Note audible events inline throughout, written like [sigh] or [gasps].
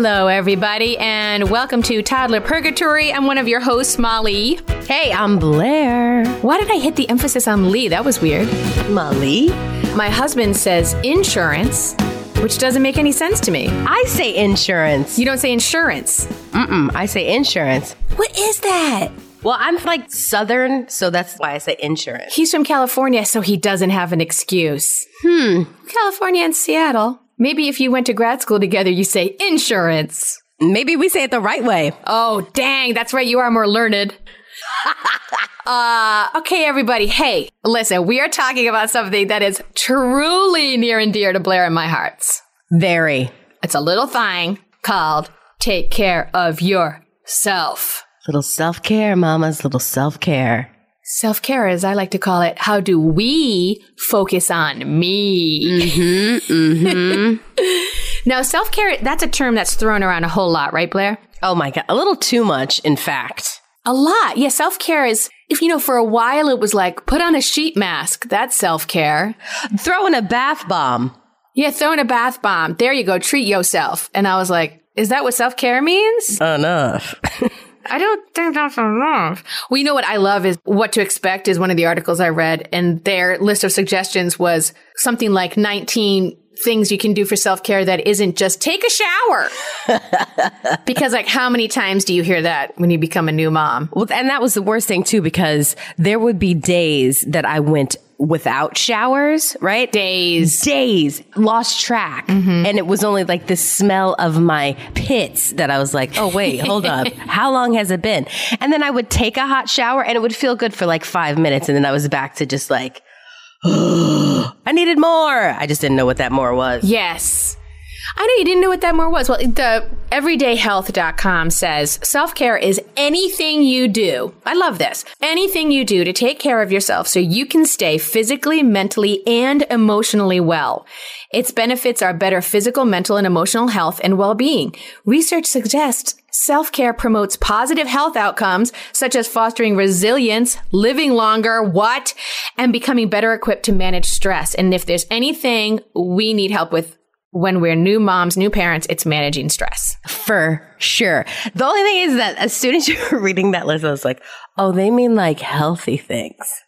Hello, everybody, and welcome to Toddler Purgatory. I'm one of your hosts, Molly. Hey, I'm Blair. Why did I hit the emphasis on Lee? That was weird. Molly? My husband says insurance, which doesn't make any sense to me. I say insurance. You don't say insurance. Mm-mm, I say insurance. What is that? Well, I'm like Southern, so that's why I say insurance. He's from California, so he doesn't have an excuse. Hmm. California and Seattle. Maybe if you went to grad school together, you say insurance. Maybe we say it the right way. Oh, dang, that's right. You are more learned. [laughs] uh, okay, everybody. Hey, listen, we are talking about something that is truly near and dear to Blair and my hearts. Very. It's a little thing called Take Care of Yourself. Little self care, mamas, little self care. Self care, as I like to call it, how do we focus on me? Mm-hmm. Mm-hmm. [laughs] now, self care, that's a term that's thrown around a whole lot, right, Blair? oh my God. A little too much, in fact. A lot. Yeah, self care is, if you know, for a while it was like, put on a sheet mask. That's self care. Throw in a bath bomb. Yeah, throw in a bath bomb. There you go. Treat yourself. And I was like, is that what self care means? Enough. [laughs] I don't think that's enough. Well, you know what I love is what to expect is one of the articles I read, and their list of suggestions was something like 19 things you can do for self care that isn't just take a shower. [laughs] because, like, how many times do you hear that when you become a new mom? well, and that was the worst thing, too, because there would be days that I went without showers, right? Days. days. Lost track. Mm-hmm. And it was only like the smell of my pits that i was like oh wait hold up. [laughs] How long has it been? And then i would take a hot shower and it would feel good for like five minutes. And then i was back to just like [gasps] i needed more. I just didn't know what that more was. Yes. I know you didn't know what that more was. Well, the everydayhealth.com says self care is anything you do. I love this. Anything you do to take care of yourself so you can stay physically, mentally, and emotionally well. Its benefits are better physical, mental, and emotional health and well being. Research suggests Self care promotes positive health outcomes such as fostering resilience, living longer, what, and becoming better equipped to manage stress. And if there's anything we need help with when we're new moms, new parents, it's managing stress. for sure the only thing is that as soon as you were reading that list i was like oh they mean like healthy things [laughs]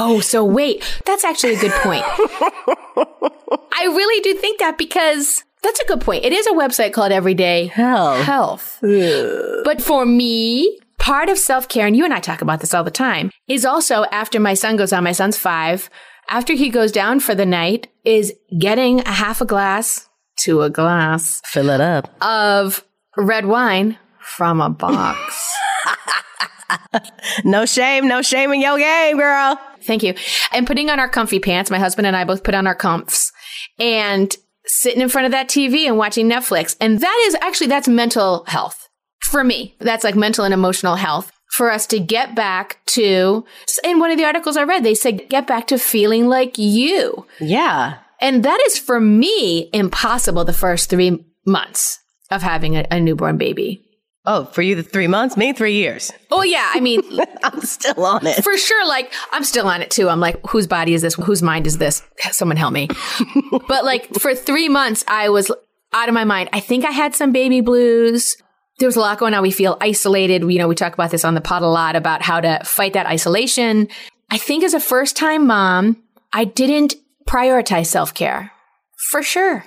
Oh, so wait, that's actually a good point. I really do think that because that's a good point. It is a website called Everyday Health. Health. But for me, part of self care, and you and I talk about this all the time, is also after my son goes on, my son's five, after he goes down for the night, is getting a half a glass to a glass fill it up of red wine from a box. [laughs] no shame no shame in your game girl Thank you. And putting on our comfy pants. My husband and I both put on our comfs and sitting in front of that TV and watching Netflix. And that is actually, that's mental health for me. That's like mental and emotional health for us to get back to, in one of the articles I read, they said, get back to feeling like you. yeah And that is for me impossible the first three months of having a, a newborn baby. Oh, for you, the three months, me, three years. Oh, yeah. I mean, [laughs] I'm still on it. for sure like i'm still on it too i'm like whose body is this whose mind is this someone help me [laughs] but like for three months i was out of my mind i think i had some baby blues there was a lot going on. We feel isolated. You know we talk about this on the pod a lot about how to fight that isolation. I think as a first time mom i didn't prioritize self-care for sure.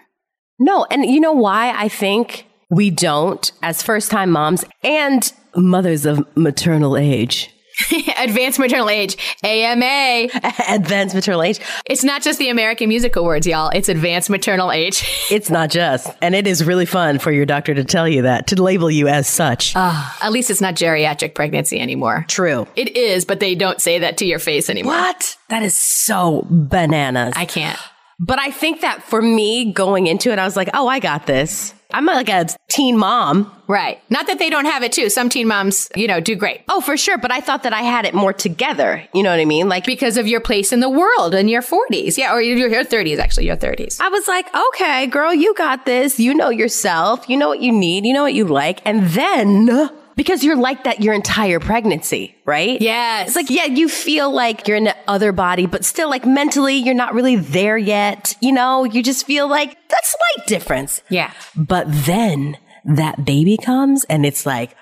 No, and you know why I think we don't as first time moms and mothers of maternal age, [laughs] advanced maternal age ama [laughs] advanced maternal age. it's not just the american music awards y'all it's advanced maternal age [laughs] It's not just. And it is really fun for your doctor to tell you that, to label you as such. Ah, at least it's not geriatric pregnancy anymore True. It is, but they don't say that to your face anymore. What? That is so bananas. I can't. but I think that for me going into it, I was like, oh, I got this. I'm like a teen mom. Right. Not that they don't have it too. Some teen moms, you know, do great Oh, for sure. But I thought that I had it more together. You know what I mean? Like, because of your place in the world in your 40s. Yeah, or your, your 30s, actually, your 30s. I was like, okay, girl, you got this. You know yourself. You know what you need. You know what you like. And then, because you're like that your entire pregnancy, right? Yes. It's like, yeah, you feel like you're in the other body, but still, like mentally, you're not really there yet. You know, you just feel like that slight difference. Yeah. But then that baby comes and it's like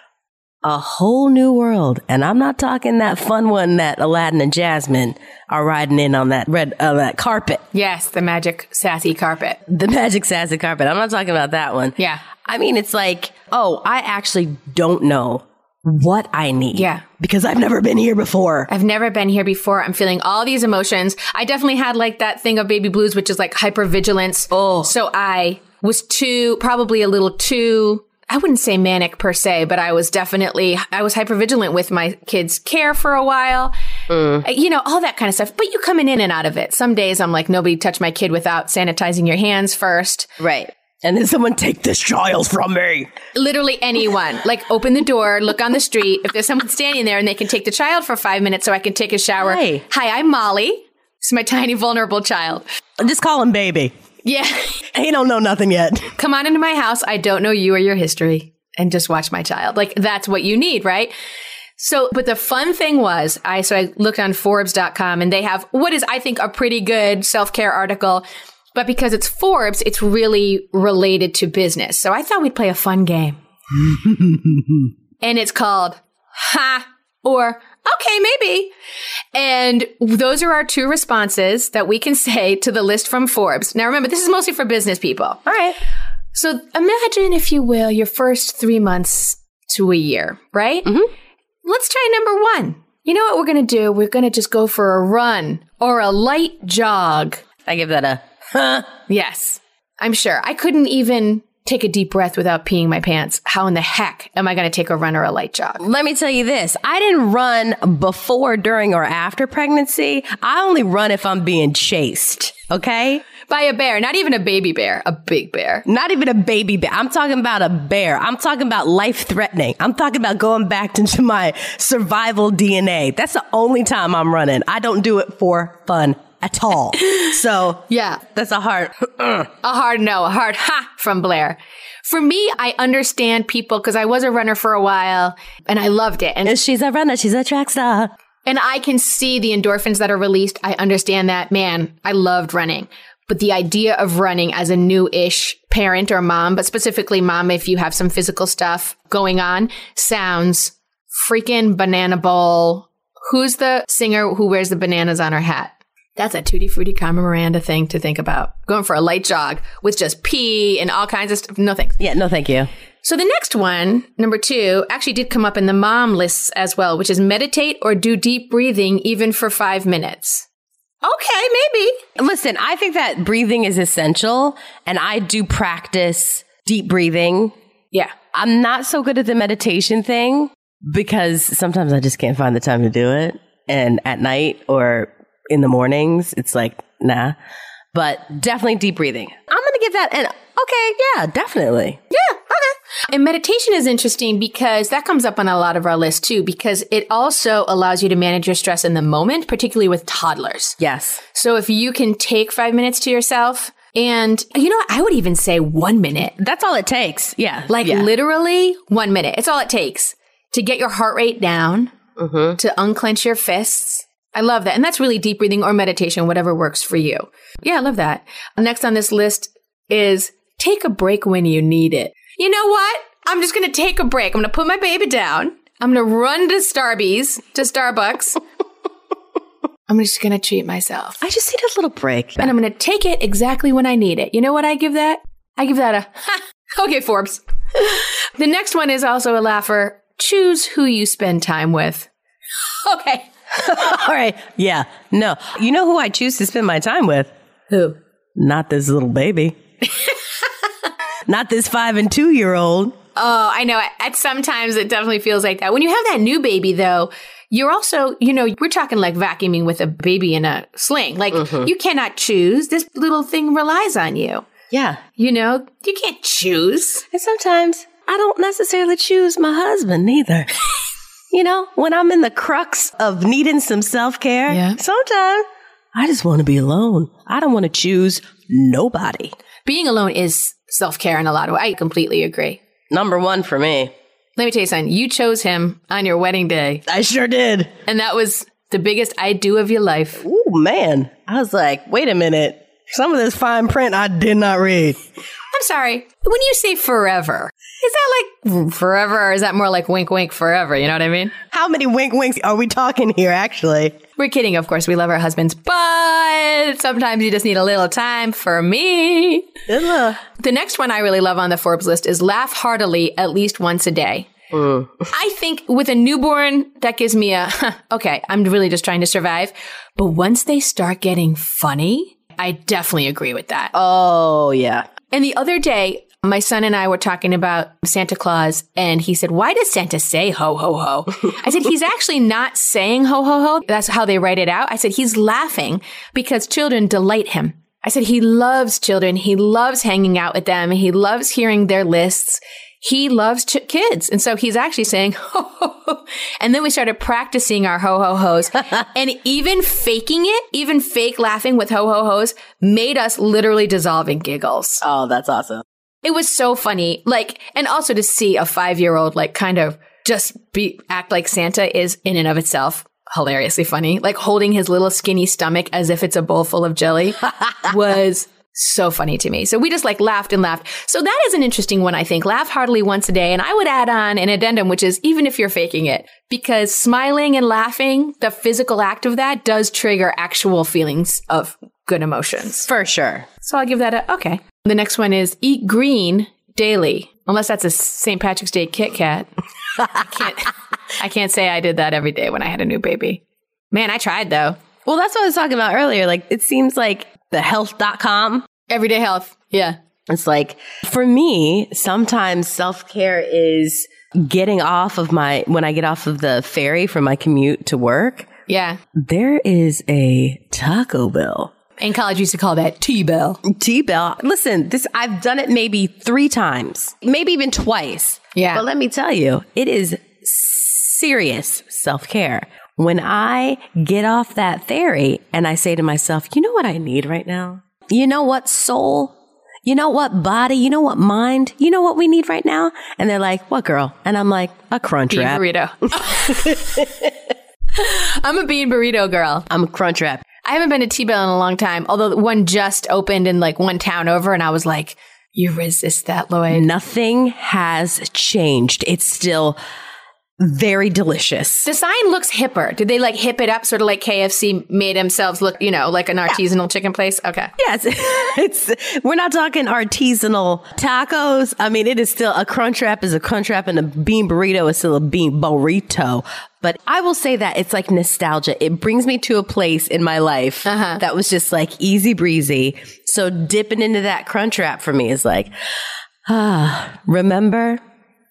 a whole new world. And I'm not talking that fun one that Aladdin and Jasmine are riding in on that red, uh, that carpet, Yes, the magic sassy carpet. the magic sassy carpet. I'm not talking about that one. Yeah. I mean, it's like, oh, I actually don't know what I need. Yeah. Because I've never been here before. I've never been here before. I'm feeling all these emotions. I definitely had like that thing of baby blues, which is like hypervigilance. Oh. So I was too, probably a little too, I wouldn't say manic per se, but I was definitely, I was hypervigilant with my kids' care for a while. Uh, You know, all that kind of stuff. But you coming in and out of it. Some days I'm like, nobody touch my kid without sanitizing your hands first. Right. And then someone take this child from me. Literally anyone. [laughs] like open the door, look on the street. If there's someone standing there and they can take the child for five minutes so I can take a shower. Hi. Hi, I'm Molly. This is my tiny vulnerable child. Just call him baby. Yeah. [laughs] He don't know nothing yet. [laughs] Come on into my house. I don't know you or your history and just watch my child. Like that's what you need, right? So, but the fun thing was, I, so I looked on Forbes.com and they have what is, I think, a pretty good self care article. But because it's Forbes, it's really related to business. So I thought we'd play a fun game. [laughs] and it's called Ha or Okay, maybe. And those are our two responses that we can [laughs] say to the list from Forbes. Now remember, this is mostly for business people. All right. So imagine, if you will, your first three months to a year, right? Mm-hmm. Let's try number one. You know what we're going to do? We're going to just go for a run or a light jog. I give that a huh. Yes, I'm sure. I couldn't even take a deep breath without peeing my pants. How in the heck am I going to take a run or a light jog? Let me tell you this. I didn't run before, during, or after pregnancy. I only run if I'm being chased. Okay? By a bear, not even a baby bear, a big bear. Not even a baby bear. I'm talking about a bear. I'm talking about life threatening. I'm talking about going back into my survival DNA. That's the only time I'm running. I don't do it for fun at all. [laughs] So Yeah. that's a hard. [clears throat] A hard no, a hard ha from Blair. For me, I understand people because I was a runner for a while and I loved it. And She's a runner. She's a track star. And I can see the endorphins that are released. I understand that. Man, I loved running. But the idea of running as a new ish parent or mom, but specifically mom, if you have some physical stuff going on, sounds freaking banana bowl. Who's the singer who wears the bananas on her hat? That's a Tutti Frutti Carmen Miranda thing to think about. Going for a light jog with just pee and all kinds of stuff. No thanks. Yeah, no, thank you. So the next one, number two, actually did come up in the mom lists as well, which is meditate or do deep breathing even for five minutes. Okay, maybe. Listen, I think that breathing is essential, and I do practice deep breathing. Yeah. I'm not so good at the meditation thing because sometimes I just can't find the time to do it. And at night or in the mornings, it's like, nah. But definitely deep breathing. I'm going to give that an okay, yeah, definitely. Yeah, okay. And meditation is interesting because that comes up on a lot of our list too, because it also allows you to manage your stress in the moment, particularly with toddlers. Yes. So if you can take five minutes to yourself, and you know. I would even say one minute. That's all it takes. Yeah. Like yeah. literally one minute. It's all it takes to get your heart rate down, mm-hmm. to unclench your fists. I love that. And that's really deep breathing or meditation, whatever works for you. Yeah, I love that. Next on this list is take a break when you need it. You know what? I'm just going to take a break. I'm going to put my baby down. I'm going to run to Starbucks, to Starbucks. [laughs] I'm just going to treat myself. I just need a little break. And I'm going to take it exactly when I need it. You know what I give that? I give that a, ha, [laughs] okay, Forbes. the next one is also a laugher. Choose who you spend time with. [laughs] Okay. [laughs] all right. Yeah. No. You know who I choose to spend my time with? Who? Not this little baby. [laughs] Not this five and two year old. Oh, I know. At sometimes it definitely feels like that. When you have that new baby, though, you're also, you know, we're talking like vacuuming with a baby in a sling. Like mm-hmm. you cannot choose. This little thing relies on you. Yeah. You know, you can't choose. And sometimes I don't necessarily choose my husband either. [laughs] you know, when I'm in the crux of needing some self care, Yeah. sometimes I just want to be alone. I don't want to choose nobody. Being alone is self care in a lot of ways. I completely agree. Number one for me. Let me tell you something. You chose him on your wedding day, I sure did. and that was the biggest I do of your life. Ooh, man. I was like, wait a minute. Some of this fine print I did not read. I'm sorry. When you say forever, is that like forever or is that more like wink, wink, forever? You know what I mean? How many wink winks are we talking here, actually? We're kidding, of course. We love our husbands, but sometimes you just need a little time for me. Ugh. The next one I really love on the Forbes list is laugh heartily at least once a day. I think with a newborn, that gives me a, huh, [laughs] okay, I'm really just trying to survive. But once they start getting funny, I definitely agree with that. Oh, yeah. And the other day, my son and I were talking about Santa Claus, and he said, Why does Santa say ho, ho, ho? [laughs] I said, He's actually not saying ho, ho, ho. That's how they write it out. I said, He's laughing because children delight him. I said, He loves children. He loves hanging out with them. He loves hearing their lists. He loves ch- kids. And so he's actually saying [laughs] ho, ho, ho. And then we started practicing our ho, ho, ho's. [laughs] and even faking it, even fake laughing with ho, ho, ho's made us literally dissolve in giggles. Oh, that's awesome. It was so funny. Like, and also to see a five year old, like, kind of just be, act like Santa is in and of itself hilariously funny. Like holding his little skinny stomach as if it's a bowl full of jelly [laughs] was so funny to me. So we just like laughed and laughed. So that is an interesting one, I think. Laugh heartily once a day. And I would add on an addendum, which is even if you're faking it, because smiling and laughing, the physical act of that does trigger actual feelings of good emotions. For sure. So I'll give that a okay. The next one is eat green daily, unless that's a St. Patrick's Day Kit Kat. I can't. I can't say I did that every day when I had a new baby. Man, I tried though. Well, that's what I was talking about earlier. Like, it seems like the health.com, Everyday health. Yeah. it's like, for me, sometimes self care is getting off of my, when I get off of the ferry from my commute to work, Yeah. there is a Taco Bell. In college, used to call that T-Bell. T Bell. Listen, this I've done it maybe three times, maybe even twice. Yeah. But let me tell you, it is serious self care. When I get off that ferry and I say to myself, you know what I need right now? You know what soul? You know what body? You know what mind? You know what we need right now? And they're like, what girl? And I'm like, a crunch Bean wrap. burrito. [laughs] I'm a bean burrito girl. I'm a crunch wrap. I haven't been to T-Bell in a long time, although one just opened in like one town over, and I was like, you resist that, Lloyd. Nothing has changed. It's still very delicious. The sign looks hipper. Did they like hip it up, sort of like KFC made themselves look, you know, like an artisanal chicken place? Okay. Yes, [laughs] it's we're not talking artisanal tacos. I mean, it is still a crunch wrap is a crunch wrap, and a bean burrito is still a bean burrito. But I will say that it's like nostalgia. It brings me to a place in my life that was just like easy breezy. So dipping into that crunch wrap for me is like, ah, [sighs] remember?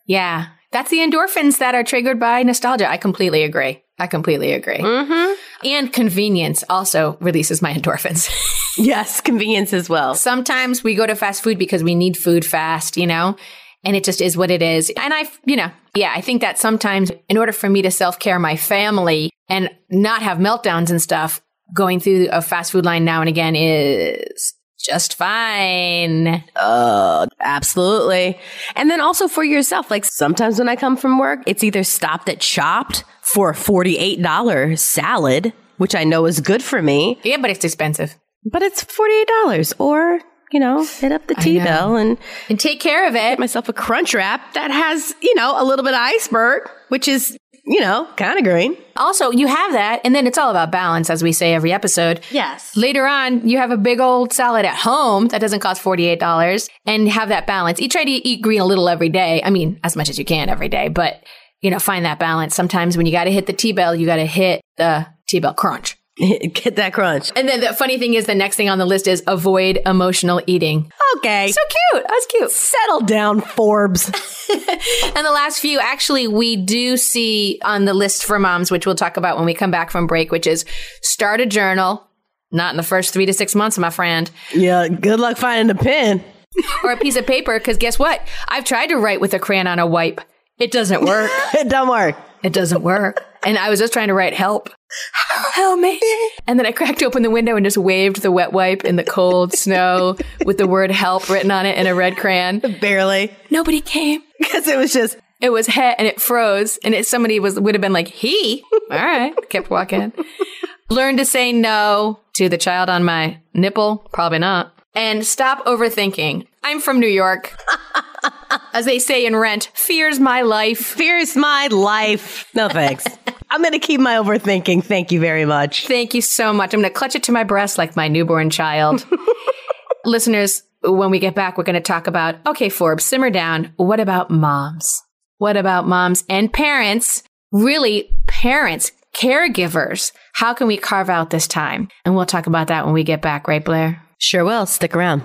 Yeah. That's the endorphins that are triggered by nostalgia. I completely agree. I completely agree. Mm-hmm. And convenience also releases my endorphins. [laughs] Yes, convenience as well. Sometimes we go to fast food because we need food fast, you know, and it just is what it is. And I, you know, yeah, I think that sometimes in order for me to self care my family and not have meltdowns and stuff, going through a fast food line now and again is just fine. Uh, absolutely. And then also for yourself, like sometimes when I come from work, it's either stopped at Chopt for a $48 salad, which I know is good for me, Yeah, but it's expensive. but it's $48 or, you know, hit up the T-Bell and And take care of it. get myself a crunch wrap that has, you know, a little bit of iceberg, which is, you know, kind of green. Also, you have that, and then it's all about balance, as we say every episode. Yes. Later on, you have a big old salad at home that doesn't cost $48 and have that balance. You try to eat green a little every day. I mean, as much as you can every day, but you know, find that balance. Sometimes when you got to hit the T-bell, you got to hit the T-bell crunch. [laughs] Get that crunch. And then the funny thing is the next thing on the list is avoid emotional eating. Okay. So cute. That's cute. settle down, Forbes. [laughs] And the last few, actually, we do see on the list for moms, which we'll talk about when we come back from break, which is start a journal. Not in the first three to six months, my friend. yeah, good luck finding a pen. [laughs] or a piece of paper because guess what? I've tried to write with a crayon on a wipe. It doesn't work. It don't work. It doesn't work. And I was just trying to write help. Help me. And then I cracked open the window and just waved the wet wipe in the cold snow with the word help written on it in a red crayon. Barely. Nobody came. Because it was just, It was he and it froze and it, somebody was would have been like, he? All right. Kept walking. Learn to say no to the child on my nipple. Probably not. And stop overthinking. I'm from New York. As they say in Rent, fear's my life. Fear's my life. No thanks. [laughs] I'm going to keep my overthinking. Thank you very much. Thank you so much. I'm going to clutch it to my breast like my newborn child. [laughs] Listeners, when we get back, we're going to talk about okay, Forbes, simmer down. What about moms? What about moms and parents? Really, parents, caregivers. How can we carve out this time? And we'll talk about that when we get back, right, Blair? Sure will. Stick around.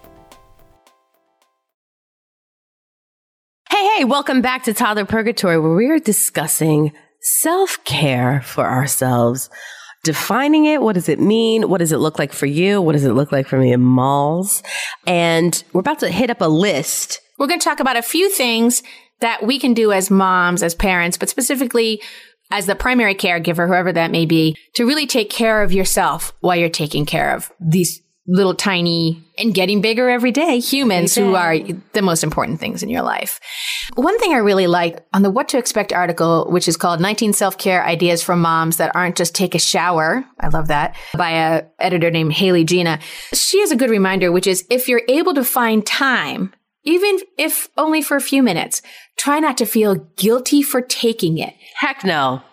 Hey, hey, welcome back to Toddler Purgatory, where we are discussing self care for ourselves. Defining it, what does it mean? What does it look like for you? What does it look like for me in malls? And we're about to hit up a list. We're going to talk about a few things that we can do as moms, as parents, but specifically as the primary caregiver, whoever that may be, to really take care of yourself while you're taking care of these little tiny and getting bigger every day humans who are the most important things in your life. One thing I really like on the What to Expect article, which is called 19 Self-Care Ideas for Moms That Aren't Just Take a Shower. I love that by a editor named Haley Jena. She has a good reminder, which is if you're able to find time, even if only for a few minutes, try not to feel guilty for taking it. Heck no.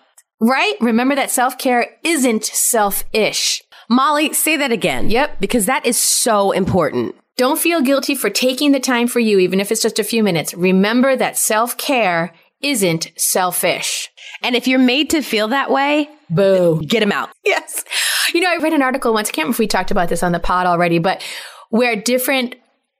Right? Remember that self-care isn't selfish. Molly, say that again. Yep. Because that is so important. Don't feel guilty for taking the time for you, even if it's just a few minutes. Remember that self care isn't selfish. And if you're made to feel that way, boo, get them out. Yes. You know, I read an article once, I can't remember if we talked about this on the pod already, but where different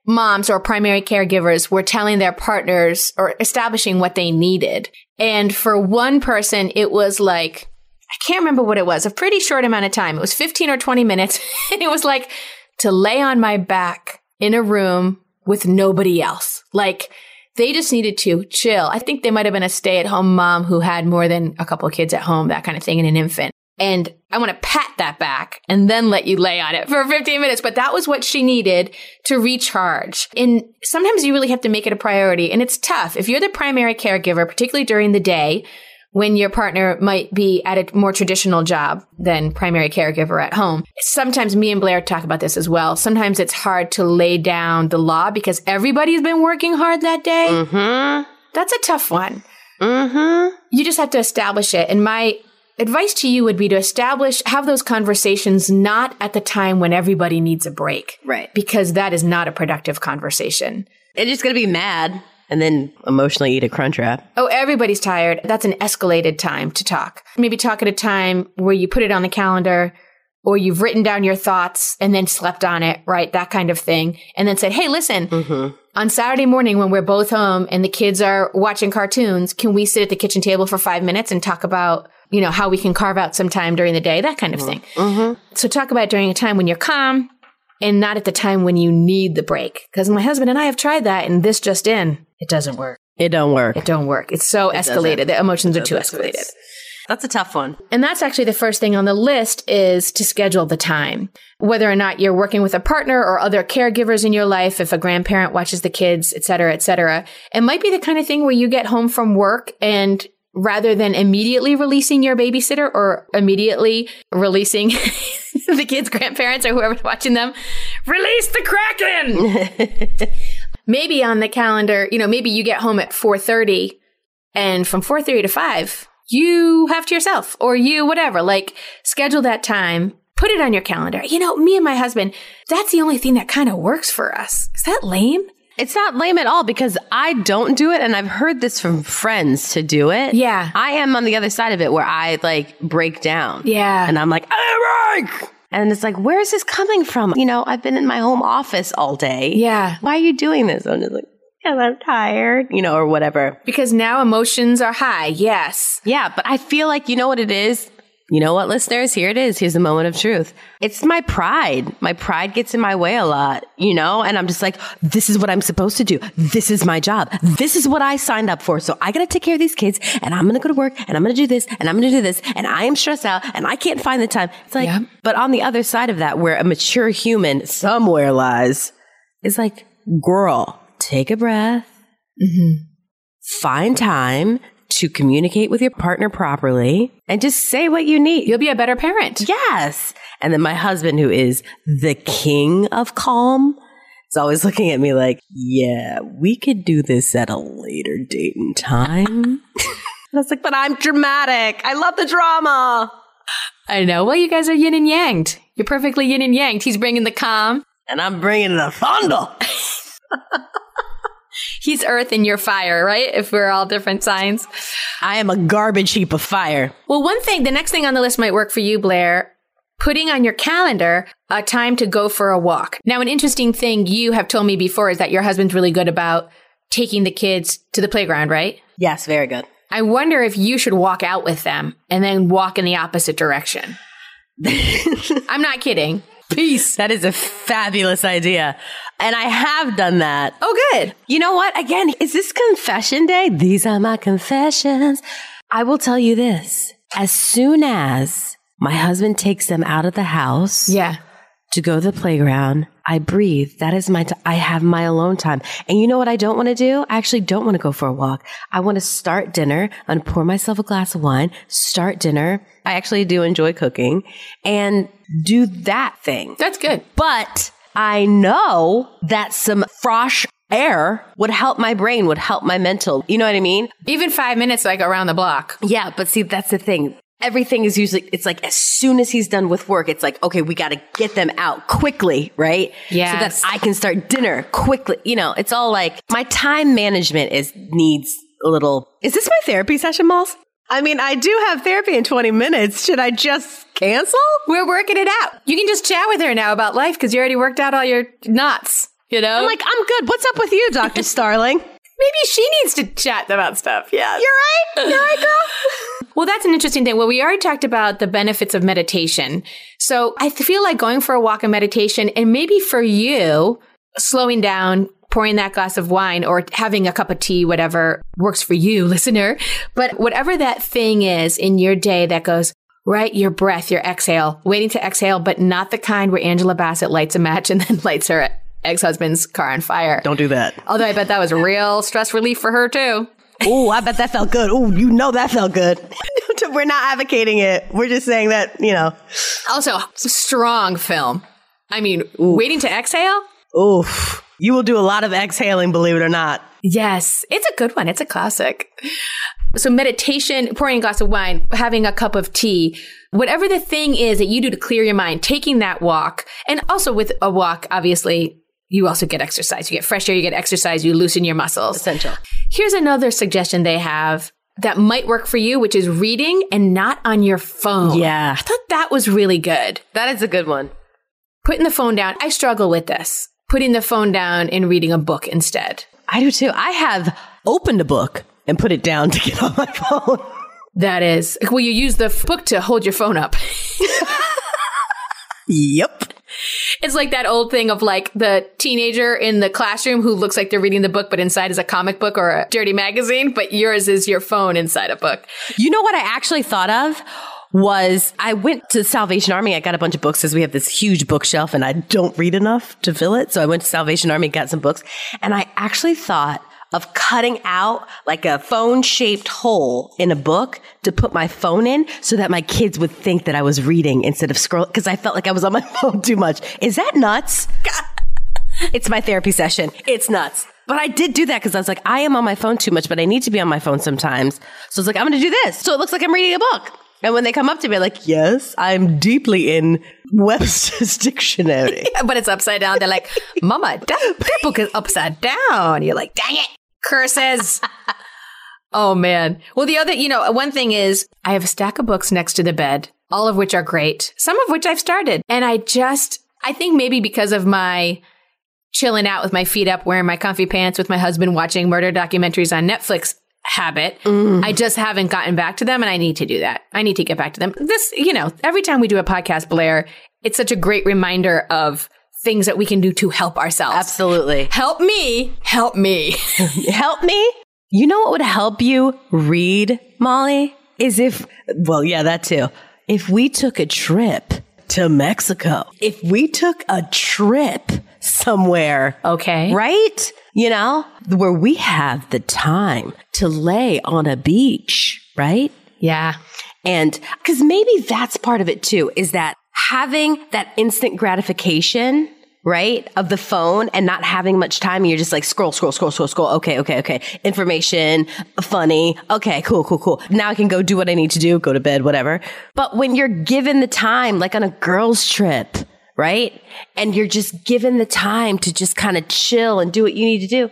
moms or primary caregivers were telling their partners or establishing what they needed. And for one person, it was like, I can't remember what it was, a pretty short amount of time. It was 15 or 20 minutes. [laughs] and it was like to lay on my back in a room with nobody else. Like they just needed to chill. I think they might have been a stay at home mom who had more than a couple kids at home, that kind of thing, and an infant. And I want to pat that back and then let you lay on it for 15 minutes. But that was what she needed to recharge. And sometimes you really have to make it a priority. And it's tough. If you're the primary caregiver, particularly during the day, when your partner might be at a more traditional job than primary caregiver at home. Sometimes me and Blair talk about this as well. Sometimes it's hard to lay down the law because everybody's been working hard that day. Mm-hmm. That's a tough one. Mm-hmm. You just have to establish it. And my advice to you would be to establish, have those conversations not at the time when everybody needs a break. Right. Because that is not a productive conversation. They're just going to be mad and then emotionally eat a crunch wrap. Oh, everybody's tired. That's an escalated time to talk. Maybe talk at a time where you put it on the calendar or you've written down your thoughts and then slept on it, right? That kind of thing. And then said, Hey, listen, mm-hmm. on Saturday morning when we're both home and the kids are watching cartoons, can we sit at the kitchen table for five minutes and talk about, you know, how we can carve out some time during the day, that kind of mm-hmm. thing. Mm-hmm. So talk about during a time when you're calm and not at the time when you need the break. Because my husband and I have tried that and this just in, it doesn't work. It don't work. It don't work. It's so It escalated. doesn't. The emotions are too escalated. That's a tough one. And that's actually the first thing on the list is to schedule the time. Whether or not you're working with a partner or other caregivers in your life, if a grandparent watches the kids, et cetera, et cetera. It might be the kind of thing where you get home from work and rather than immediately releasing your babysitter or immediately releasing [laughs] the kids' grandparents or whoever's watching them, release the Kraken! [laughs] maybe on the calendar, you know, maybe you get home at 4.30 and from 4.30 to 5, you have to yourself or you whatever like schedule that time put it on your calendar you know me and my husband that's the only thing that kind of works for us is that lame It's not lame at all because I don't do it and I've heard this from friends to do it. Yeah. I am on the other side of it where I like break down. Yeah. And I'm like, Eric! And it's like, where is this coming from? You know, I've been in my home office all day. Yeah. Why are you doing this? I'm just like, because I'm tired, you know, or whatever. Because now emotions are high. Yes. Yeah, but I feel like you know what it is? You know what, listeners? Here it is. Here's the moment of truth. It's my pride. My pride gets in my way a lot, you know? And I'm just like, this is what I'm supposed to do. This is my job. This is what I signed up for. So I gotta take care of these kids and I'm gonna go to work and I'm gonna do this and I'm gonna do this and I am stressed out and I can't find the time. It's like, Yeah. but on the other side of that, where a mature human somewhere lies, is like, girl, take a breath mm-hmm. find time to communicate with your partner properly and just say what you need. You'll be a better parent. yes. And then my husband, who is the king of calm, is always looking at me like, yeah, we could do this at a later date and time. [laughs] and I was like, but I'm dramatic. I love the drama. I know. Well, you guys are yin and yanged. You're perfectly yin and yanged. He's bringing the calm. And I'm bringing the thunder. [laughs] He's earth and you're fire, right? If we're all different signs. I am a garbage heap of fire. Well, one thing, the next thing on the list might work for you, Blair. Putting on your calendar a time to go for a walk. Now, an interesting thing you have told me before is that your husband's really good about taking the kids to the playground, right? Yes, very good. I wonder if you should walk out with them and then walk in the opposite direction. [laughs] I'm not kidding. Peace. That is a fabulous idea. And I have done that. Oh, good. You know what? Again, is this confession day? These are my confessions. I will tell you this. As soon as my husband takes them out of the house Yeah. to go to the playground, I breathe. That is my, t- I have my alone time. And you know what I don't want to do? I actually don't want to go for a walk. I want to start dinner. I'm going to pour myself a glass of wine, start dinner. I actually do enjoy cooking and do that thing. That's good. But I know that some fresh air would help my brain, would help my mental. You know what I mean? Even five minutes, like around the block. Yeah, but see, that's the thing. Everything is usually, it's like as soon as he's done with work, it's like, okay, we got to get them out quickly, right? Yeah. So that I can start dinner quickly. You know, it's all like my time management is needs a little. Is this my therapy session, Malls? I mean, I do have therapy in 20 minutes. Should I just cancel? We're working it out. You can just chat with her now about life because you already worked out all your knots, you know? I'm like, I'm good. What's up with you, Dr. [laughs] Starling? maybe she needs to chat about stuff. Yeah. You're right. You're right, girl. [laughs] Well, that's an interesting thing. Well, we already talked about the benefits of meditation. So I feel like going for a walk and meditation, and maybe for you, slowing down, pouring that glass of wine, or having a cup of tea, whatever works for you, [laughs] listener. But whatever that thing is in your day that goes, Right, your breath, your exhale, waiting to exhale, but not the kind where Angela Bassett lights a match and [laughs] then lights her ex husband's car on fire. Don't do that. Although I bet that was real stress relief for her too. Oh, I bet that felt good. Oh, you know that felt good. [laughs] We're not advocating it. We're just saying that, you know. Also, strong film. I mean, waiting to exhale? Oof. You will do a lot of exhaling, believe it or not. Yes, it's a good one. It's a classic. So, meditation, pouring a glass of wine, having a cup of tea, whatever the thing is that you do to clear your mind, taking that walk. And also, with a walk, obviously, you also get exercise. You get fresh air, you get exercise, you loosen your muscles. Essential. Here's another suggestion they have that might work for you, which is reading and not on your phone. Yeah. I thought that was really good. That is a good one. Putting the phone down. I struggle with this. Putting the phone down and reading a book instead. I do too. I have opened a book and put it down to get on my phone. That is, well, you use the book to hold your phone up. Yep. It's like that old thing of like the teenager in the classroom who looks like they're reading the book, but inside is a comic book or a dirty magazine, but yours is your phone inside a book. You know what I actually thought of? Was I went to Salvation Army. I got a bunch of books because we have this huge bookshelf and I don't read enough to fill it. So I went to Salvation Army, got some books, and I actually thought of cutting out like a phone shaped hole in a book to put my phone in so that my kids would think that I was reading instead of scroll because I felt like I was on my [laughs] phone too much. Is that nuts? [laughs] it's my therapy session. It's nuts. But I did do that because I was like, I am on my phone too much, but I need to be on my phone sometimes. So I was like, I'm going to do this. So it looks like I'm reading a book. And when they come up to me, like, yes, I'm deeply in Webster's [laughs] dictionary. [laughs] but it's upside down. They're like, Mama, that, that book is upside down. You're like, dang it, curses. [laughs] oh man. Well, the other, you know, one thing is I have a stack of books next to the bed, all of which are great, some of which I've started. And I just, I think maybe because of my chilling out with my feet up, wearing my comfy pants with my husband, watching murder documentaries on Netflix habit. Mm. I just haven't gotten back to them and I need to do that. I need to get back to them. This, you know, every time we do a podcast, Blair, it's such a great reminder of things that we can do to help ourselves. Absolutely. Help me, help me. [laughs] help me? You know what would help you read, Molly? Is if, well, yeah, that too. If we took a trip to Mexico, if we took a trip somewhere, Okay. right? You know, where we have the time to lay on a beach, right? Yeah. And because maybe that's part of it too, is that having that instant gratification, right, of the phone and not having much time, and you're just like scroll, scroll, scroll, scroll, scroll. Okay, okay, okay. Information, funny. Okay, cool, cool, cool. Now I can go do what I need to do, go to bed, whatever. But when you're given the time, like on a girl's trip, right? And you're just given the time to just kind of chill and do what you need to do.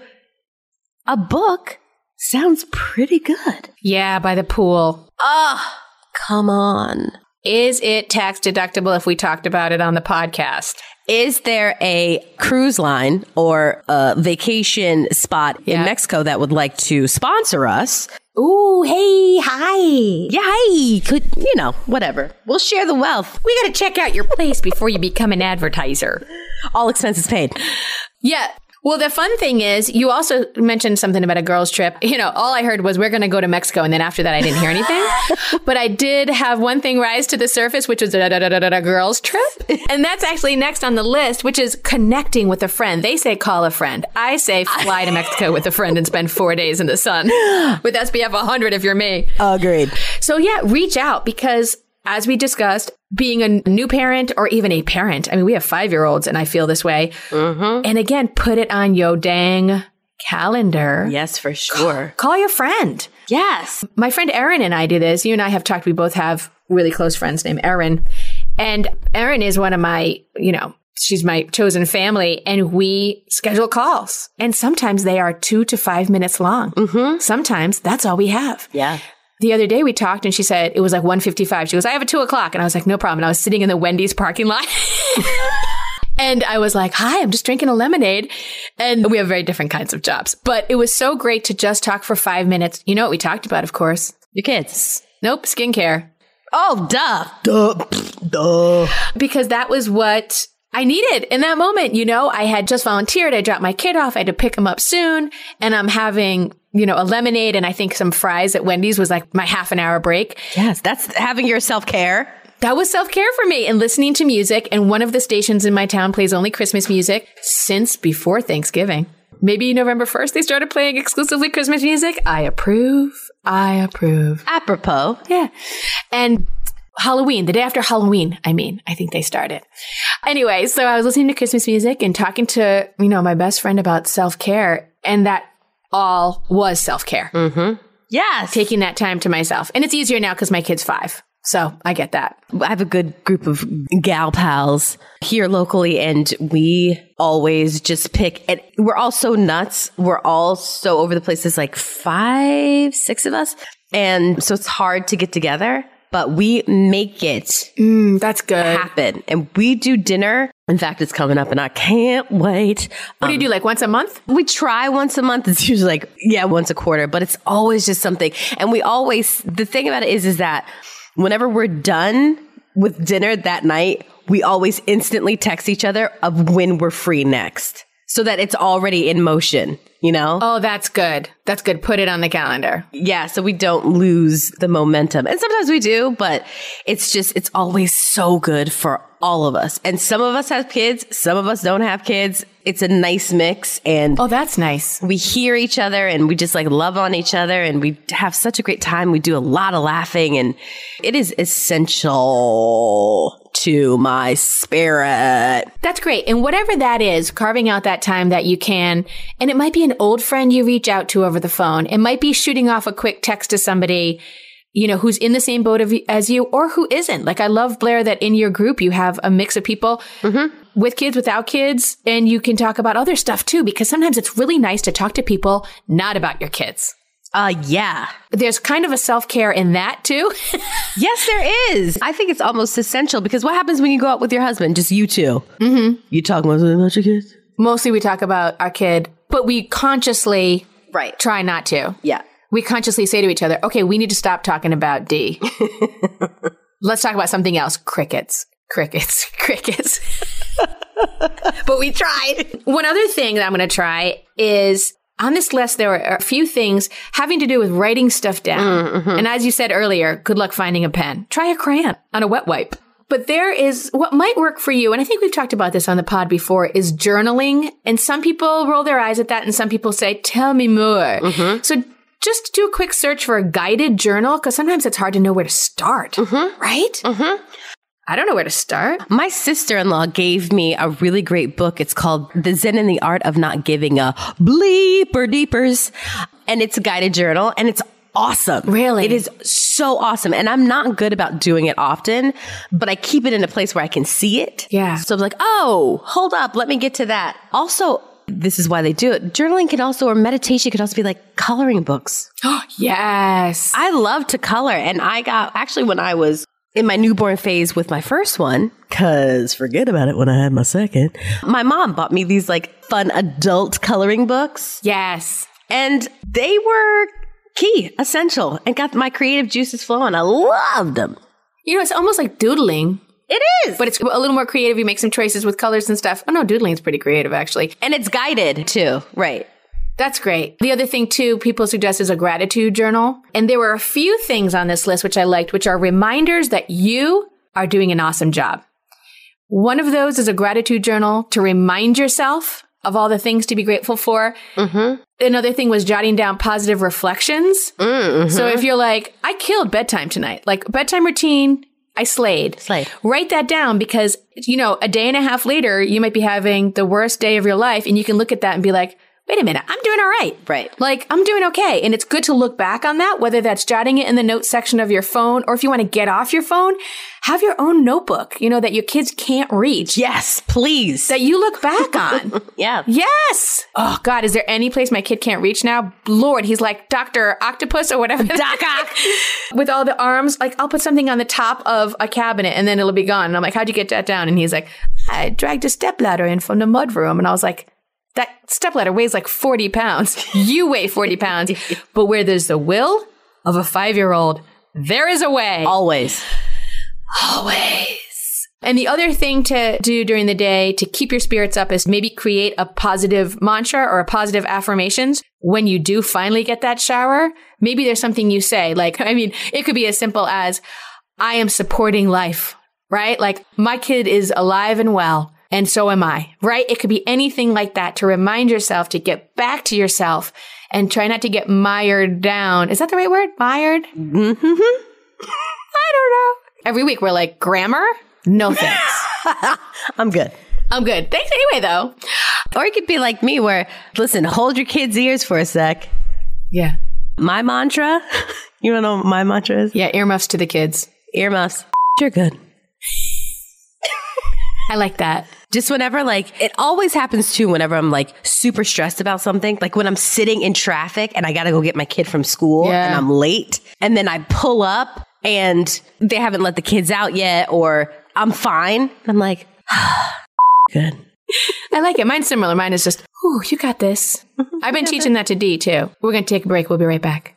A book sounds pretty good. Yeah, by the pool. Ah, come on. Is it tax deductible if we talked about it on the podcast? Is there a cruise line or a vacation spot Yeah. in Mexico that would like to sponsor us? Ooh, hey, hi. Yeah, hey, could, you know, whatever. We'll share the wealth. We got to check out your place before you become an advertiser. All expenses paid. Yeah. Well, the fun thing is, you also mentioned something about a girls' trip. You know, all I heard was we're going to go to Mexico, and then after that, I didn't hear anything. [laughs] but I did have one thing rise to the surface, which was a girls' trip, [laughs] and that's actually next on the list, which is connecting with a friend. They say call a friend. I say fly to Mexico with a friend and spend four days in the sun [gasps] with SPF 100 if you're me. Agreed. So yeah, reach out because as we discussed, being a new parent or even a parent, I mean, we have five year olds and I feel this way. And again, put it on your dang calendar. Yes, for sure. [gasps] Call your friend. Yes. My friend Erin and I do this. You and I have talked. We both have really close friends named Erin. And Erin is one of my, you know, she's my chosen family and we schedule calls. And sometimes they are two to five minutes long. Mm-hmm. Sometimes that's all we have. Yeah. The other day we talked and she said it was like 1.55. She goes, I have a two o'clock. And I was like, no problem. And I was sitting in the Wendy's parking lot. [laughs] and I was like, hi, I'm just drinking a lemonade. And we have very different kinds of jobs. But it was so great to just talk for five minutes. You know what we talked about, of course? Your kids. Nope, skincare. Oh, duh. Duh. Duh. Because that was what I needed in that moment. You know, I had just volunteered. I dropped my kid off. I had to pick him up soon. And I'm having, you know, a lemonade and I think some fries at Wendy's was like my half an hour break. Yes, that's having your self care. That was self care for me and listening to music. And one of the stations in my town plays only Christmas music since before Thanksgiving. Maybe November 1st, they started playing exclusively Christmas music. I approve. I approve. Apropos. Yeah. And Halloween, the day after Halloween, I mean, I think they started. Anyway, so I was listening to Christmas music and talking to, you know, my best friend about self care. And that all was self care, Yes. taking that time to myself. And it's easier now because my kid's five. So I get that. I have a good group of gal pals here locally, and we always just pick. And we're all so nuts. We're all so over the place. There's like five, six of us. And so it's hard to get together, but we make it Mm, that's good. happen. And we do dinner. In fact, it's coming up and I can't wait. What do you um, do, like once a month? We try once a month. It's usually like, yeah, once a quarter, but it's always just something. And we always, the thing about it is, is that whenever we're done with dinner that night, we always instantly text each other of when we're free next so that it's already in motion, you know? Oh, that's good. That's good. Put it on the calendar. Yeah, so we don't lose the momentum. And sometimes we do, but it's just, it's always so good for all of us. And some of us have kids, some of us don't have kids. It's a nice mix and Oh, that's nice. we hear each other and we just like love on each other and we have such a great time. We do a lot of laughing and it is essential to my spirit. That's great. And whatever that is, carving out that time that you can, and it might be an old friend you reach out to over the phone. It might be shooting off a quick text to somebody, you know, who's in the same boat of, as you or who isn't. Like I love Blair that in your group you have a mix of people mm-hmm. with kids, without kids, and you can talk about other stuff too, because sometimes it's really nice to talk to people not about your kids. Uh, yeah. There's kind of a self care in that too. [laughs] Yes, there is. I think it's almost essential because what happens when you go out with your husband? Just you 2 Mm-hmm. You talk mostly about your kids? Mostly we talk about our kid, but we consciously Right. try not to. Yeah. we consciously say to each other, okay, we need to stop talking about D. [laughs] Let's talk about something else. Crickets. Crickets. [laughs] Crickets. but we tried. One other thing that I'm going to try is on this list, there are a few things having to do with writing stuff down. Mm-hmm. And as you said earlier, good luck finding a pen. Try a crayon on a wet wipe. But there is what might work for you, and I think we've talked about this on the pod before, is journaling. And some people roll their eyes at that, and some people say, tell me more. Mm-hmm. So just do a quick search for a guided journal, because sometimes it's hard to know where to start, mm-hmm. right? I don't know where to start. My sister in law gave me a really great book. It's called The Zen and the Art of Not Giving a Bleep or Deepers. And it's a guided journal and it's awesome. Really? It is so awesome. And I'm not good about doing it often, but I keep it in a place where I can see it. Yeah. So I'm like, oh, hold up. Let me get to that. Also, this is why they do it. Journaling can also, or meditation could also be like coloring books. Oh [gasps] yes. I love to color. And I got actually when I was in my newborn phase with my first one, cause forget about it when I had my second. My mom bought me these like fun adult coloring books yes. and they were key, essential, and got my creative juices flowing. I loved them. You know, it's almost like doodling, It is. but it's a little more creative. You make some choices with colors and stuff. Oh no, doodling is pretty creative actually. and it's guided too. Right. That's great. The other thing too, people suggest is a gratitude journal. And there were a few things on this list which I liked, which are reminders that you are doing an awesome job. One of those is a gratitude journal to remind yourself of all the things to be grateful for. Mm-hmm. Another thing was jotting down positive reflections. Mm-hmm. So if you're like, I killed bedtime tonight, like bedtime routine, I slayed. Slayed. Write that down because, you know, a day and a half later, you might be having the worst day of your life and you can look at that and be like, wait a minute, I'm doing all right. Right. Like, I'm doing okay. And it's good to look back on that, whether that's jotting it in the notes section of your phone or if you want to get off your phone, have your own notebook, you know, that your kids can't reach. Yes, please. That you look back on. [laughs] yeah. yes. Oh, God, is there any place my kid can't reach now? Lord, he's like Dr. Octopus or whatever. Doc [laughs] Ock. With all the arms. Like, I'll put something on the top of a cabinet and then it'll be gone. And I'm like, how'd you get that down? And he's like, I dragged a stepladder in from the mudroom. And I was like, that stepladder weighs like 40 pounds. [laughs] You weigh 40 pounds. [laughs] But where there's the will of a five year old, there is a way. Always. Always. And the other thing to do during the day to keep your spirits up is maybe create a positive mantra or a positive affirmations when you do finally get that shower. Maybe there's something you say, like, [laughs] I mean, it could be as simple as, I am supporting life, right? Like, my kid is alive and well. And so am I, right? It could be anything like that to remind yourself to get back to yourself and try not to get mired down. Is that the right word? Mired? Mm-hmm. [laughs] I don't know. Every week we're like, grammar? No thanks. [laughs] I'm good. I'm good. Thanks anyway, though. Or it could be like me where, listen, hold your kids' ears for a sec. Yeah. My mantra, [laughs] you don't know what my mantra is? Yeah, earmuffs to the kids. Earmuffs. You're good. I like that. Just whenever, like, it always happens too whenever I'm like super stressed about something. Like when I'm sitting in traffic and I gotta go get my kid from school Yeah. and I'm late. And then I pull up and they haven't let the kids out yet or I'm fine. I'm like, [sighs] good. I like it. Mine's similar. Mine is just, ooh, you got this. [laughs] I've been teaching that to D too. We're going to take a break. We'll be right back.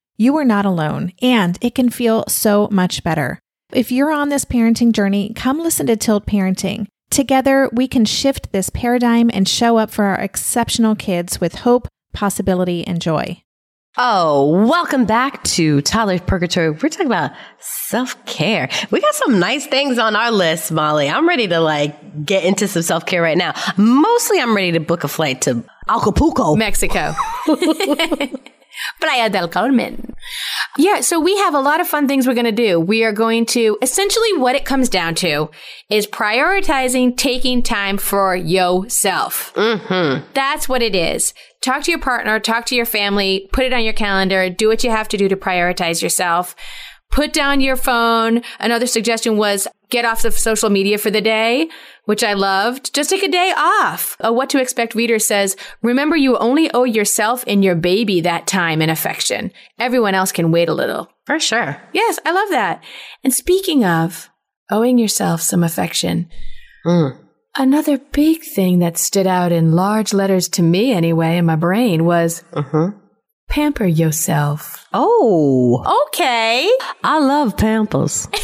you are not alone, and it can feel so much better. If you're on this parenting journey, come listen to Tilt Parenting. Together, we can shift this paradigm and show up for our exceptional kids with hope, possibility, and joy. Oh, welcome back to Toddler's Purgatory. We're talking about self care. We got some nice things on our list, Molly. I'm ready to like get into some self care right now. Mostly, I'm ready to book a flight to Acapulco, Mexico. [laughs] [laughs] Playa del Carmen. Yeah, so we have a lot of fun things we're going to do. We are going to essentially what it comes down to is prioritizing taking time for yourself. Mm-hmm. That's what it is. Talk to your partner, talk to your family, put it on your calendar, do what you have to do to prioritize yourself. Put down your phone. Another suggestion was get off the social media for the day, which I loved. Just take a day off. A what to expect reader says, remember you only owe yourself and your baby that time and affection. Everyone else can wait a little. for sure. Yes, I love that. And speaking of owing yourself some affection, mm. another big thing that stood out in large letters to me anyway in my brain was uh-huh. Pamper yourself. Oh, Okay. I love Pampers. [laughs]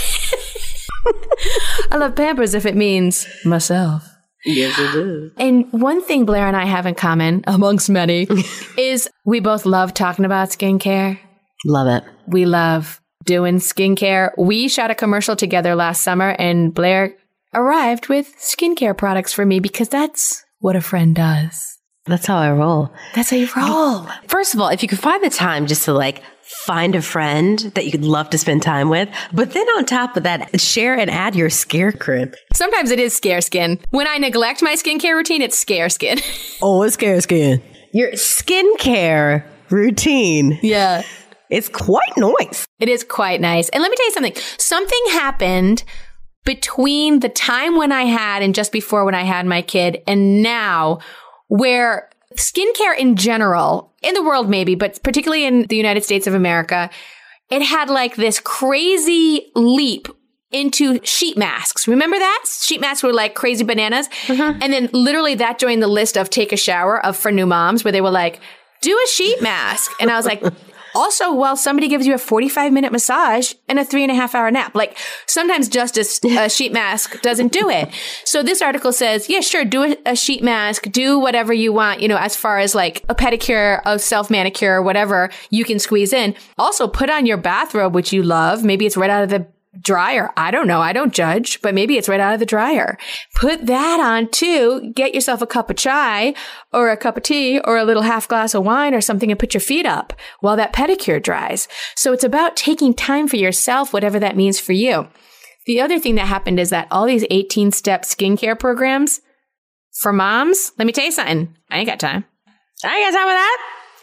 [laughs] I love Pampers if it means myself. Yes, it is. And one thing Blair and I have in common, amongst many, [laughs] is we both love talking about skincare. Love it. We love doing skincare. We shot a commercial together last summer, and Blair arrived with skincare products for me because that's what a friend does. That's how I roll. That's how you roll. First of all, if you could find the time just to like find a friend that you could love to spend time with, but then on top of that, share and add your scare crib. Sometimes it is scare skin. When I neglect my skincare routine, it's scare skin. [laughs] Oh, it's scare skin. Your skincare routine. yeah. It's quite nice. It is quite nice. And let me tell you something. Something happened between the time when I had and just before when I had my kid and now where skincare in general, in the world maybe, but particularly in the United States of America, it had like this crazy leap into sheet masks. Remember that? Sheet masks were like crazy bananas. Mm-hmm. And then literally that joined the list of take a shower of for new moms where they were like, do a sheet mask. And I was like, also, while somebody gives you a 45 minute massage and a three and a half hour nap, like sometimes just a, [laughs] a sheet mask doesn't do it. So this article says, yeah, sure, do a, a sheet mask, do whatever you want, you know, as far as like a pedicure, a self manicure, whatever you can squeeze in. Also put on your bathrobe, which you love. Maybe it's right out of the dryer. I don't know. I don't judge, but maybe it's right out of the dryer. Put that on too. Get yourself a cup of chai or a cup of tea or a little half glass of wine or something and put your feet up while that pedicure dries. So it's about taking time for yourself, whatever that means for you. The other thing that happened is that all these 18 step skincare programs for moms, let me tell you something. I ain't got time. I ain't got time for that.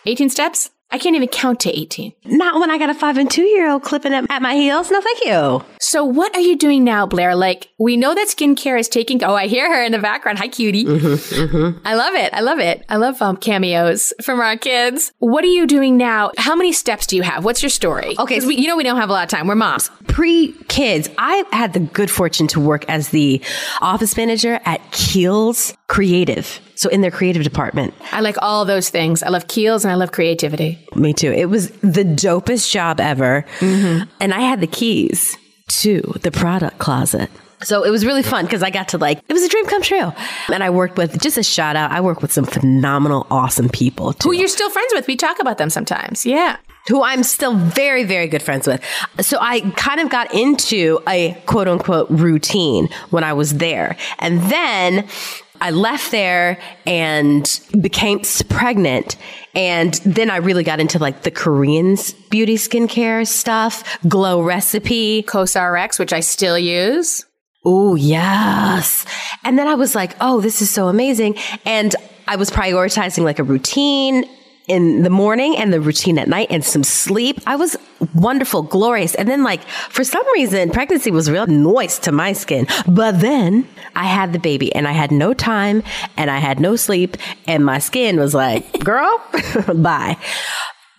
18 steps? I can't even count to 18. Not when I got a five and two year old clipping at, at my heels. No, thank you. So what are you doing now, Blair? Like, we know that skincare is taking, oh, I hear her in the background. Hi, cutie. I love it. I love it. I love um, cameos from our kids. What are you doing now? How many steps do you have? What's your story? Okay. we, you know, we don't have a lot of time. We're moms. Pre kids, I had the good fortune to work as the office manager at Kiehl's creative. So in their creative department. I like all those things. I love Kiehl's and I love creativity. Me too. It was the dopest job ever. Mm-hmm. And I had the keys to the product closet. So it was really fun because I got to like, it was a dream come true. And I worked with, just a shout out, I work with some phenomenal, awesome people too. Who you're still friends with. We talk about them sometimes. Yeah. who I'm still very, very good friends with. So I kind of got into a quote unquote routine when I was there. And then I left there and became pregnant. And then I really got into like the Koreans beauty skincare stuff, glow recipe. CosRX, which I still use. Oh, yes. And then I was like, oh, this is so amazing. And I was prioritizing like a routine in the morning and the routine at night and some sleep. I was wonderful, glorious. And then like for some reason, pregnancy was real noise to my skin. But then I had the baby and I had no time and I had no sleep and my skin was like, girl, [laughs] bye.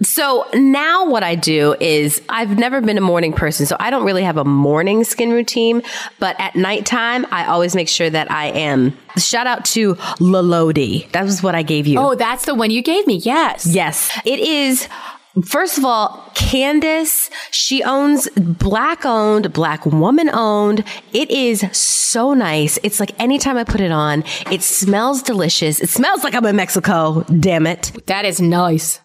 So now what I do is I've never been a morning person, so I don't really have a morning skin routine, but at nighttime, I always make sure that I am. Shout out to Lolodi. That was what I gave you. Oh, that's the one you gave me. Yes. Yes. It is First of all, Candace, she owns black owned, black woman owned. It is so nice. It's like anytime I put it on, it smells delicious. It smells like I'm in Mexico. Damn it. That is nice.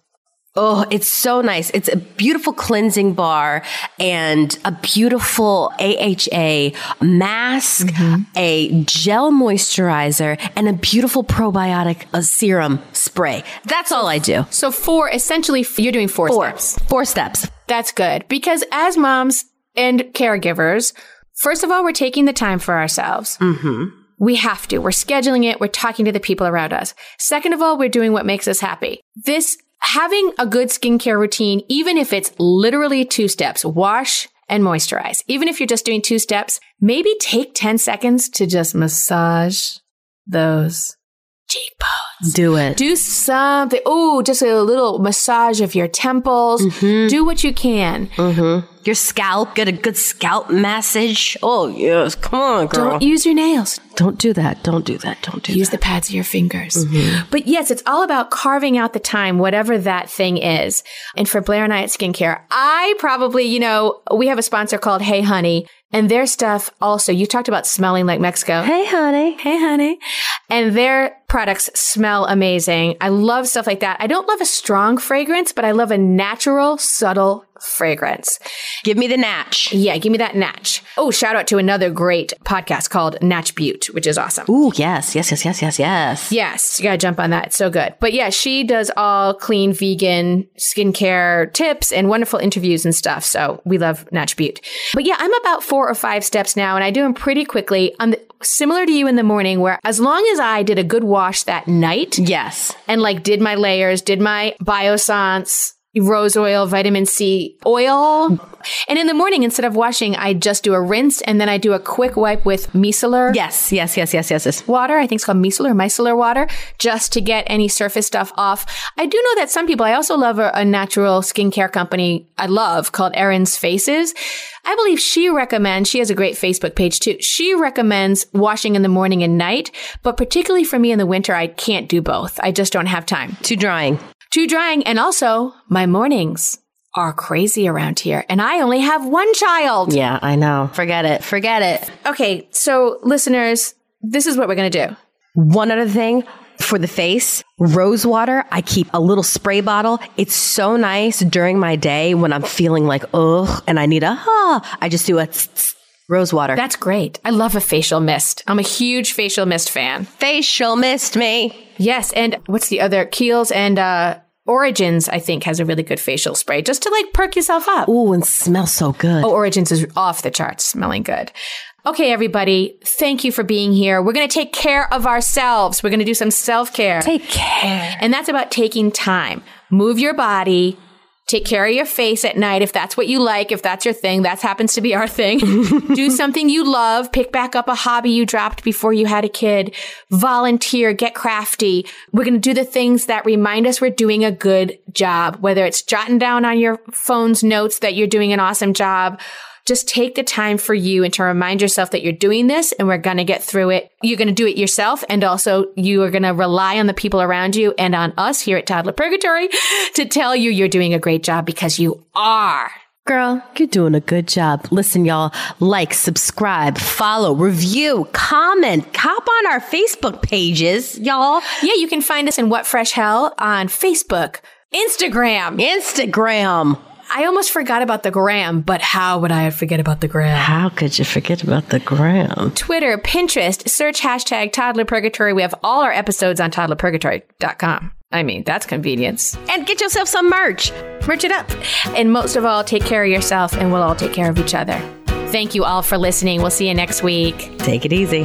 Oh, it's so nice. It's a beautiful cleansing bar and a beautiful AHA mask, a gel moisturizer, and a beautiful probiotic uh, serum spray. That's all I do. So four, essentially, you're doing four, Four. steps. Four steps. That's good because as moms and caregivers, first of all, we're taking the time for ourselves. Mm-hmm. We have to. We're scheduling it. We're talking to the people around us. Second of all, we're doing what makes us happy. This having a good skincare routine, even if it's literally two steps, wash and moisturize. Even if you're just doing two steps, maybe take 10 seconds to just massage those cheekbones. Do it. Do something. Oh, just a little massage of your temples. Mm-hmm. Do what you can. Mm-hmm. Your scalp, get a good scalp massage. Oh, yes. Come on, girl. Don't use your nails. Don't do that. Don't do that. Don't do Use that. the pads of your fingers. Mm-hmm. But yes, it's all about carving out the time, whatever that thing is. And for Blair and I at Skincare, I probably, you know, we have a sponsor called Hey Honey, and their stuff also, you talked about smelling like Mexico. Hey, honey. Hey, honey. And their products smell amazing. I love stuff like that. I don't love a strong fragrance, but I love a natural, subtle fragrance. Give me the natch. Yeah, give me that Natch. Oh, shout out to another great podcast called Natch Beaut, which is awesome. Ooh, yes, yes, yes, yes, yes, yes. Yes, you gotta jump on that. It's so good. But yeah, she does all clean vegan skincare tips and wonderful interviews and stuff. So we love Natch Beaut. But yeah, I'm about four or five steps now and I do them pretty quickly. I'm similar to you in the morning where as long as I did a good wash that night Yes. and like did my layers, did my Biossance rose oil, vitamin C oil. And in the morning, instead of washing, I just do a rinse and then I do a quick wipe with micellar Yes, yes, yes, yes, yes, yes. water. I think it's called micellar, micellar water, just to get any surface stuff off. I do know that some people, I also love a, a natural skincare company I love called Erin's Faces. I believe she recommends, she has a great Facebook page too. She recommends washing in the morning and night, but particularly for me in the winter, I can't do both. I just don't have time. Too drying. Too drying. And also my mornings are crazy around here and I only have one child. Yeah, I know. Forget it. Forget it. Okay. So listeners, this is what we're going to do. One other thing for the face, rose water. I keep a little spray bottle. It's so nice during my day when I'm feeling like, ugh, and I need a, ah, I just do a tss, tss, rose water. That's great. I love a facial mist. I'm a huge facial mist fan. facial mist me. Yes, and what's the other? Kiehl's and uh Origins, I think, has a really good facial spray just to like perk yourself up. Ooh, and smells so good. Oh, Origins is off the charts, smelling good. Okay, everybody, thank you for being here. We're going to take care of ourselves. We're going to do some self care. Take care. And that's about taking time. Move your body. Take care of your face at night if that's what you like, if that's your thing. That happens to be our thing. [laughs] Do something you love. Pick back up a hobby you dropped before you had a kid. Volunteer. Get crafty. We're going to do the things that remind us we're doing a good job, whether it's jotting down on your phone's notes that you're doing an awesome job, just take the time for you and to remind yourself that you're doing this and we're going to get through it. You're going to do it yourself. And also you are going to rely on the people around you and on us here at Toddler Purgatory [laughs] to tell you you're doing a great job because you are. Girl, you're doing a good job. Listen, y'all, like, subscribe, follow, review, comment, hop on our Facebook pages, y'all. Yeah, you can find us in What Fresh Hell on Facebook, Instagram. Instagram. I almost forgot about the gram, but how would I forget about the gram? How could you forget about the gram? Twitter, Pinterest, search hashtag Toddler Purgatory. We have all our episodes on toddlerpurgatory.com. I mean, that's convenience. And get yourself some merch. Merch it up. And most of all, take care of yourself and we'll all take care of each other. Thank you all for listening. We'll see you next week. Take it easy.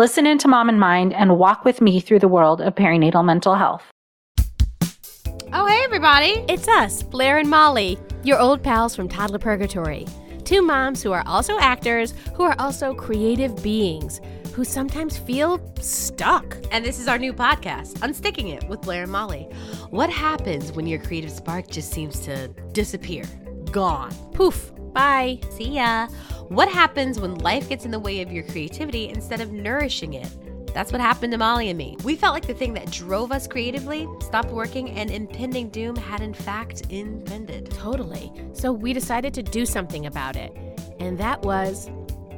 Listen into Mom and Mind and walk with me through the world of perinatal mental health. Oh, hey, everybody. It's us, Blair and Molly, your old pals from Toddler Purgatory. Two moms who are also actors, who are also creative beings, who sometimes feel stuck. And this is our new podcast, Unsticking It with Blair and Molly. What happens when your creative spark just seems to disappear? Gone. Poof. Bye. See ya. What happens when life gets in the way of your creativity instead of nourishing it? That's what happened to Molly and me. We felt like the thing that drove us creatively stopped working and impending doom had in fact impended. Totally. So we decided to do something about it. And that was